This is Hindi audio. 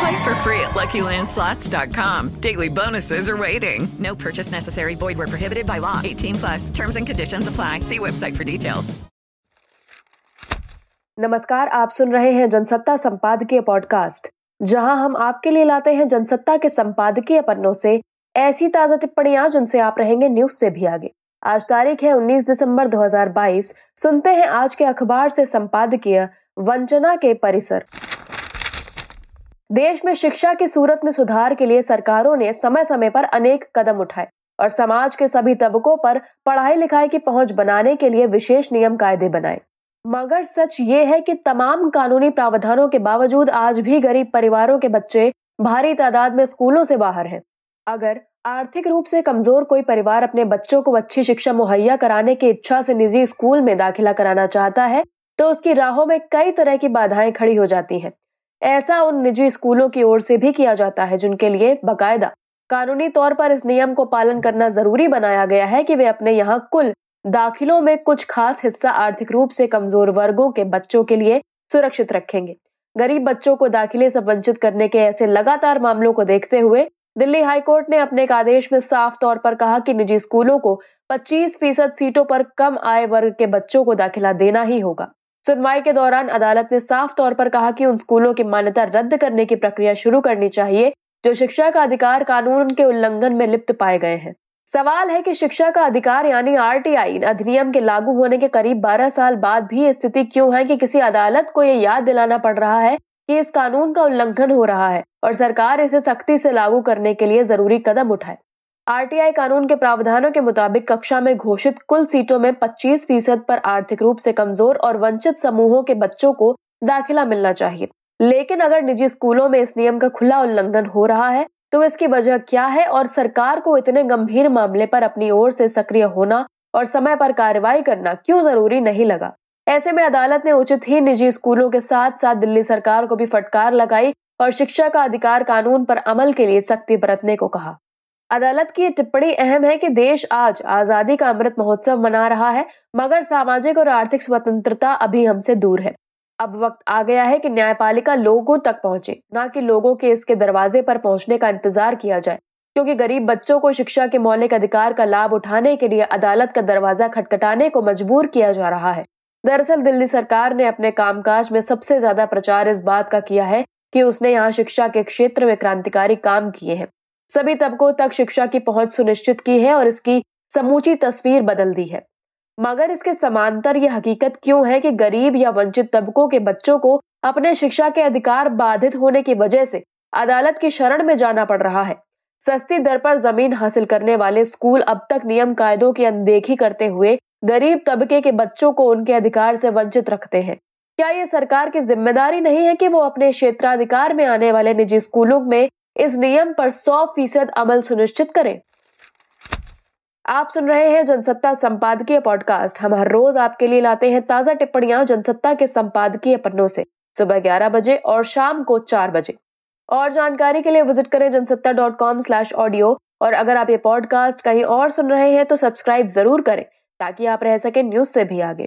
Play for free at LuckyLandSlots.com. Daily bonuses are waiting. No purchase necessary. Void were prohibited by law. 18 plus. Terms and conditions apply. See website for details. नमस्कार आप सुन रहे हैं जनसत्ता संपादकीय पॉडकास्ट जहाँ हम आपके लिए लाते हैं जनसत्ता के संपादकीय पन्नों से ऐसी ताज़ा टिप्पणियाँ जिनसे आप रहेंगे न्यूज़ से भी आगे आज तारीख है 19 दिसंबर 2022 सुनते हैं आज के अखबार से संपादकीय वंचना के परिसर देश में शिक्षा की सूरत में सुधार के लिए सरकारों ने समय समय पर अनेक कदम उठाए और समाज के सभी तबकों पर पढ़ाई लिखाई की पहुँच बनाने के लिए विशेष नियम कायदे बनाए। मगर सच ये है कि तमाम कानूनी प्रावधानों के बावजूद आज भी गरीब परिवारों के बच्चे भारी तादाद में स्कूलों से बाहर हैं। अगर आर्थिक रूप से कमज़ोर कोई परिवार अपने बच्चों को अच्छी शिक्षा मुहैया कराने की इच्छा से निजी स्कूल में दाखिला कराना चाहता है तो उसकी राहों में कई तरह की बाधाएँ खड़ी हो जाती हैं। ऐसा उन निजी स्कूलों की ओर से भी किया जाता है जिनके लिए बकायदा कानूनी तौर पर इस नियम को पालन करना ज़रूरी बनाया गया है कि वे अपने यहाँ कुल दाखिलों में कुछ खास हिस्सा आर्थिक रूप से कमज़ोर वर्गों के बच्चों के लिए सुरक्षित रखेंगे। गरीब बच्चों को दाखिले से वंचित करने के ऐसे लगातार मामलों को देखते हुए दिल्ली हाईकोर्ट ने अपने एक आदेश में साफ़ तौर पर कहा कि निजी स्कूलों को 25 फ़ीसद सीटों पर कम आय वर्ग के बच्चों को दाखिला देना ही होगा। सुनवाई के दौरान अदालत ने साफ़ तौर पर कहा कि उन स्कूलों की मान्यता रद्द करने की प्रक्रिया शुरू करनी चाहिए, जो शिक्षा का अधिकार कानून के उल्लंघन में लिप्त पाए गए हैं। सवाल है कि शिक्षा का अधिकार यानी आरटीआई अधिनियम के लागू होने के करीब 12 साल बाद भी स्थिति क्यों है कि किसी अदालत को यह याद दिलाना पड़ रहा है कि इस कानून का उल्लंघन हो रहा है और सरकार इसे सख्ती से लागू करने के लिए ज़रूरी कदम उठाए। आरटीआई कानून के प्रावधानों के मुताबिक कक्षा में घोषित कुल सीटों में 25 फ़ीसद पर आर्थिक रूप से कमज़ोर और वंचित समूहों के बच्चों को दाखिला मिलना चाहिए। लेकिन अगर निजी स्कूलों में इस नियम का खुला उल्लंघन हो रहा है तो इसकी वजह क्या है और सरकार को इतने गंभीर मामले पर अपनी ओर से सक्रिय होना और समय पर कार्रवाई करना क्यों ज़रूरी नहीं लगा? ऐसे में अदालत ने उचित ही निजी स्कूलों के साथ साथ दिल्ली सरकार को भी फटकार लगाई और शिक्षा का अधिकार कानून पर अमल के लिए सख्ती बरतने को कहा। अदालत की टिप्पणी अहम है कि देश आज आज़ादी का अमृत महोत्सव मना रहा है, मगर सामाजिक और आर्थिक स्वतंत्रता अभी हमसे दूर है। अब वक्त आ गया है कि न्यायपालिका लोगों तक पहुँचे, न कि लोगों के इसके दरवाजे पर पहुँचने का इंतज़ार किया जाए, क्योंकि गरीब बच्चों को शिक्षा के मौलिक अधिकार का लाभ उठाने के लिए अदालत का दरवाज़ा खटखटाने को मजबूर किया जा रहा है। दरअसल दिल्ली सरकार ने अपने कामकाज में सबसे ज़्यादा प्रचार इस बात का किया है कि उसने यहाँ शिक्षा के क्षेत्र में क्रांतिकारी काम किए हैं। सभी तबकों तक शिक्षा की पहुँच सुनिश्चित की है और इसकी समूची तस्वीर बदल दी है। मगर इसके समांतर यह हकीकत क्यों है कि गरीब या वंचित तबकों के बच्चों को अपने शिक्षा के अधिकार बाधित होने की वजह से अदालत की शरण में जाना पड़ रहा है? सस्ती दर पर ज़मीन हासिल करने वाले स्कूल अब तक नियम कायदों की अनदेखी करते हुए गरीब तबके के बच्चों को उनके अधिकार से वंचित रखते हैं। क्या ये सरकार की ज़िम्मेदारी नहीं है कि वो अपने क्षेत्राधिकार में आने वाले निजी स्कूलों में इस नियम पर 100 फ़ीसद अमल सुनिश्चित करें। आप सुन रहे हैं जनसत्ता संपादकीय पॉडकास्ट। हम हर रोज आपके लिए लाते हैं ताज़ा टिप्पणियाँ जनसत्ता के संपादकीय पन्नों से। सुबह ग्यारह बजे और शाम को चार बजे। और जानकारी के लिए विज़िट करें Jansatta dot com slash audio. और अगर आप ये पॉडकास्ट कहीं और सुन रहे हैं तो सब्सक्राइब ज़रूर करें, ताकि आप रह सके न्यूज़ से भी आगे।